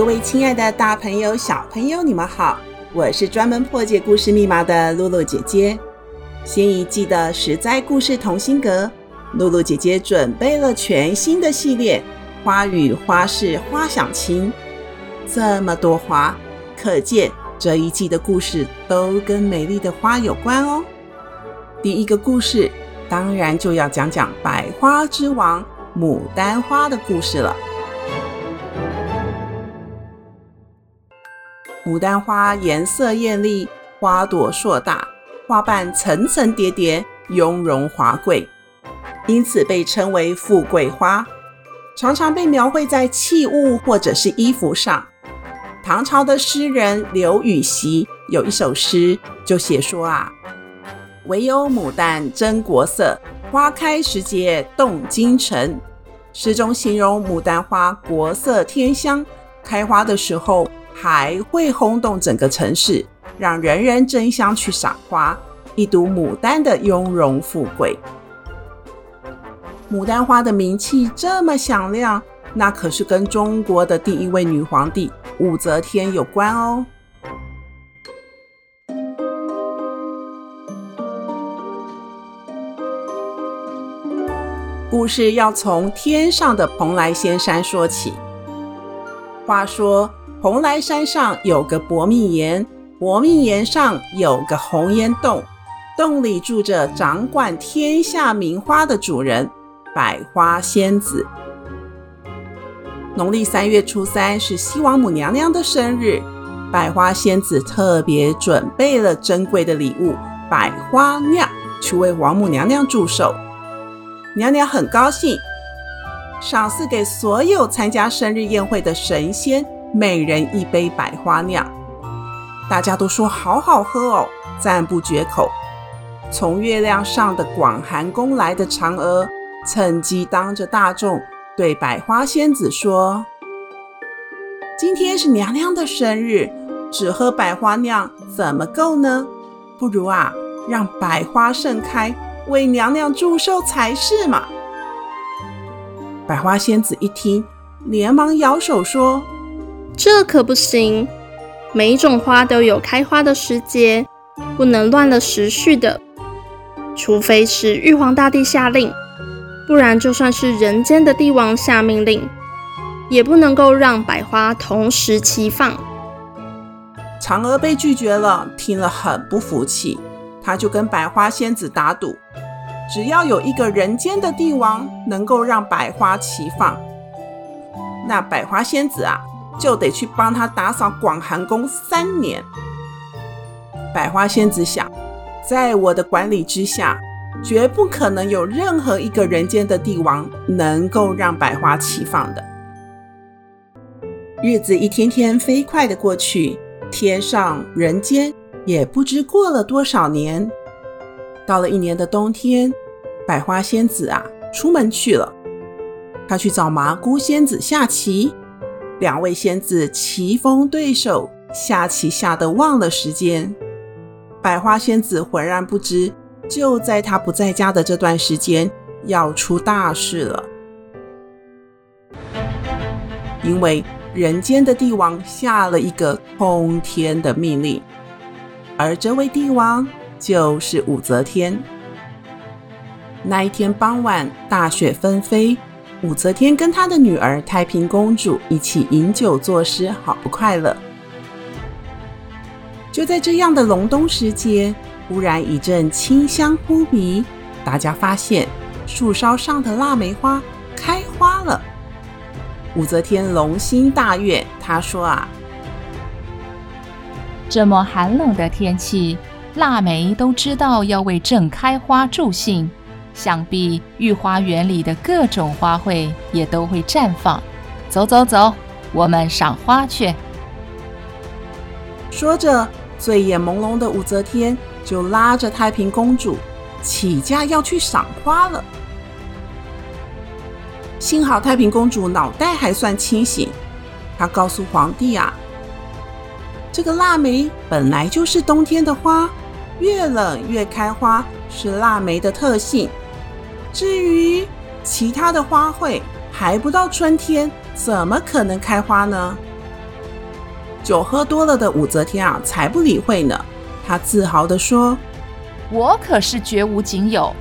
各位亲爱的大朋友、小朋友，你们好！我是专门破解故事密码的露露姐姐。新一季的十灾故事同心阁，露露姐姐准备了全新的系列《花语花事花想亲》。这么多花，可见这一季的故事都跟美丽的花有关哦。第一个故事，当然就要讲讲百花之王牡丹花的故事了。牡丹花颜色艳丽，花朵硕大，花瓣层层叠叠，雍容华贵，因此被称为富贵花，常常被描绘在器物或者是衣服上。唐朝的诗人刘禹锡有一首诗，就写说啊：“唯有牡丹真国色，花开时节动京城。”诗中形容牡丹花国色天香，开花的时候。还会轰动整个城市，让人人争相去赏花，一睹牡丹的雍容富贵。牡丹花的名气这么响亮，那可是跟中国的第一位女皇帝武则天有关哦。故事要从天上的蓬莱仙山说起。话说。蓬莱山上有个薄命岩，薄命岩上有个红烟洞，洞里住着掌管天下名花的主人——百花仙子。农历三月初三是西王母娘娘的生日，百花仙子特别准备了珍贵的礼物——百花酿，去为王母娘娘祝寿。娘娘很高兴，赏赐给所有参加生日宴会的神仙。每人一杯百花酿，大家都说好好喝哦，赞不绝口。从月亮上的广寒宫来的嫦娥，趁机当着大众对百花仙子说：“今天是娘娘的生日，只喝百花酿怎么够呢？不如啊，让百花盛开，为娘娘祝寿才是嘛。”百花仙子一听，连忙摇手说。这可不行，每一种花都有开花的时节，不能乱了时序的。除非是玉皇大帝下令，不然就算是人间的帝王下命令，也不能够让百花同时齐放。嫦娥被拒绝了，听了很不服气，她就跟百花仙子打赌，只要有一个人间的帝王能够让百花齐放，那百花仙子啊。就得去帮他打扫广寒宫三年。百花仙子想，在我的管理之下，绝不可能有任何一个人间的帝王能够让百花齐放的。日子一天天飞快的过去，天上人间也不知过了多少年。到了一年的冬天，百花仙子啊出门去了，她去找麻姑仙子下棋。两位仙子棋逢对手，下棋下得忘了时间。百花仙子浑然不知，就在她不在家的这段时间，要出大事了。因为人间的帝王下了一个通天的命令，而这位帝王就是武则天。那一天傍晚，大雪纷飞。武则天跟她的女儿太平公主一起饮酒作诗，好不快乐。就在这样的隆冬时节，忽然一阵清香扑鼻，大家发现树梢上的腊梅花开花了。武则天龙心大悦，她说：“啊，这么寒冷的天气，腊梅都知道要为正开花助兴。”想必御花园里的各种花卉也都会绽放。走走走，我们赏花去。说着，醉眼朦胧的武则天就拉着太平公主起驾要去赏花了。幸好太平公主脑袋还算清醒，她告诉皇帝啊，这个腊梅本来就是冬天的花，越冷越开花是腊梅的特性。至于其他的花卉，还不到春天，怎么可能开花呢？酒喝多了的武则天啊，才不理会呢。她自豪地说：“我可是绝无仅有，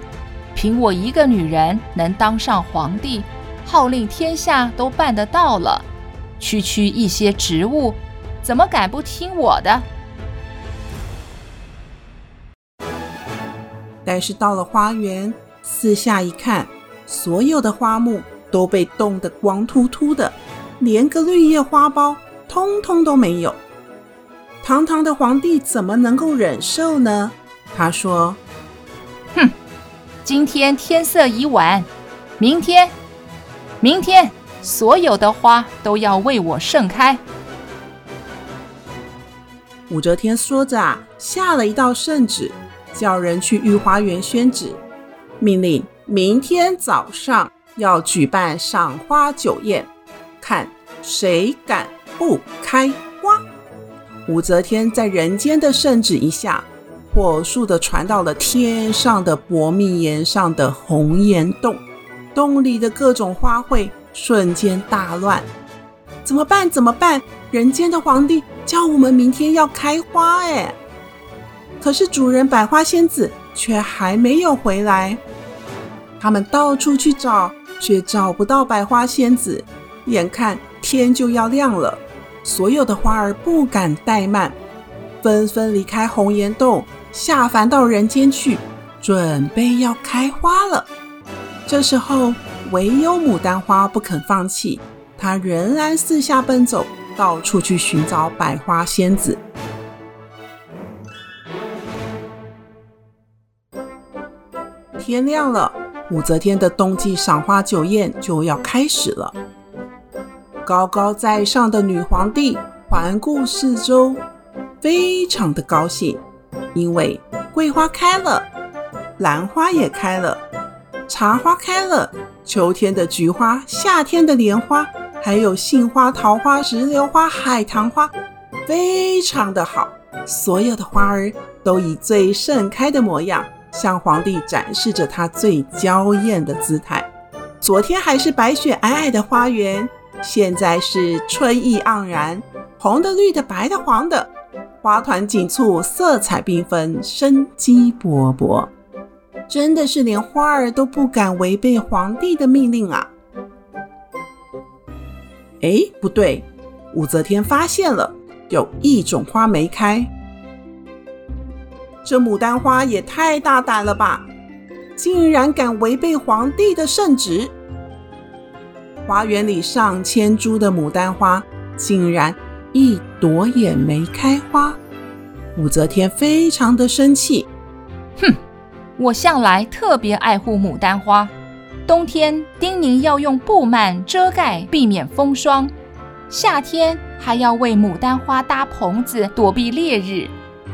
凭我一个女人能当上皇帝。”号令天下都办得到了，区区一些植物，怎么敢不听我的？但是到了花园，四下一看，所有的花木都被冻得光秃秃的，连个绿叶花苞通通都没有。堂堂的皇帝怎么能够忍受呢？他说：“哼，今天天色已晚，明天。”明天，所有的花都要为我盛开。武则天说着啊，下了一道圣旨，叫人去御花园宣旨，命令明天早上要举办赏花酒宴，看谁敢不开花。武则天在人间的圣旨一下，火速地传到了天上的薄命岩上的红岩洞。洞里的各种花卉瞬间大乱，怎么办？怎么办？人间的皇帝叫我们明天要开花，哎，可是主人百花仙子却还没有回来。他们到处去找，却找不到百花仙子。眼看天就要亮了，所有的花儿不敢怠慢，纷纷离开红岩洞，下凡到人间去，准备要开花了。这时候，唯有牡丹花不肯放弃，它仍然四下奔走，到处去寻找百花仙子。天亮了，武则天的冬季赏花酒宴就要开始了。高高在上的女皇帝环顾四周，非常的高兴，因为桂花开了，兰花也开了。茶花开了，秋天的菊花，夏天的莲花，还有杏花、桃花、石榴花、海棠花，非常的好。所有的花儿都以最盛开的模样，向皇帝展示着他最娇艳的姿态。昨天还是白雪皑皑的花园，现在是春意盎然，红的、绿的、白的、黄的，花团锦簇，色彩缤纷，生机勃勃。真的是连花儿都不敢违背皇帝的命令啊！哎，不对，武则天发现了有一种花没开。这牡丹花也太大胆了吧，竟然敢违背皇帝的圣旨！花园里上千株的牡丹花，竟然一朵也没开花。武则天非常的生气，哼！我向来特别爱护牡丹花，冬天叮咛要用布幔遮盖，避免风霜；夏天还要为牡丹花搭棚子，躲避烈日。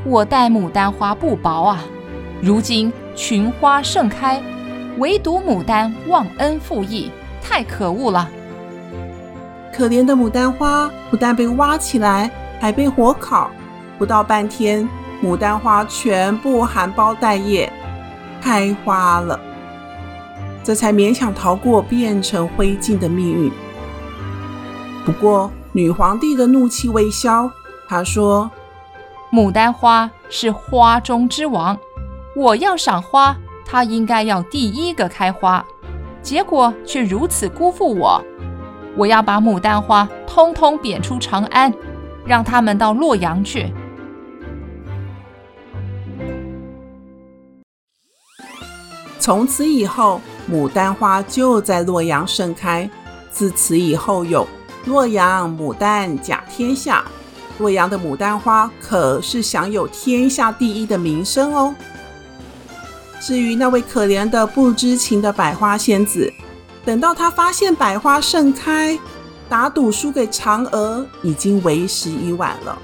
我待牡丹花不薄啊！如今群花盛开，唯独牡丹忘恩负义，太可恶了！可怜的牡丹花不但被挖起来，还被火烤，不到半天，牡丹花全部含苞待叶。开花了，这才勉强逃过变成灰烬的命运。不过，女皇帝的怒气未消，她说：“牡丹花是花中之王，我要赏花，它应该要第一个开花，结果却如此辜负我。我要把牡丹花通通贬出长安，让他们到洛阳去。”从此以后，牡丹花就在洛阳盛开。自此以后，有“洛阳牡丹甲天下”，洛阳的牡丹花可是享有天下第一的名声哦。至于那位可怜的不知情的百花仙子，等到她发现百花盛开，打赌输给嫦娥，已经为时已晚了。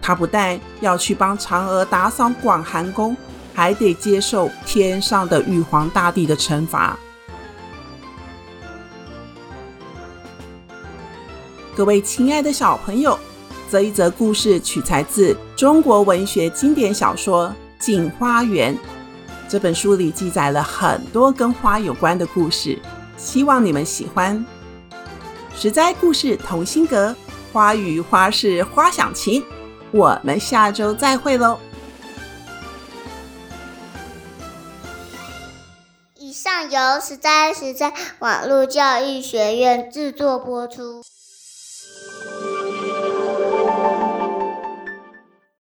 他不但要去帮嫦娥打扫广寒宫，还得接受天上的玉皇大帝的惩罚。各位亲爱的小朋友，这一则故事取材自中国文学经典小说《镜花缘》。这本书里记载了很多跟花有关的故事，希望你们喜欢。实在故事同心阁，花语花事花想情。我们下周再会喽！以上由实在实在网络教育学院制作播出。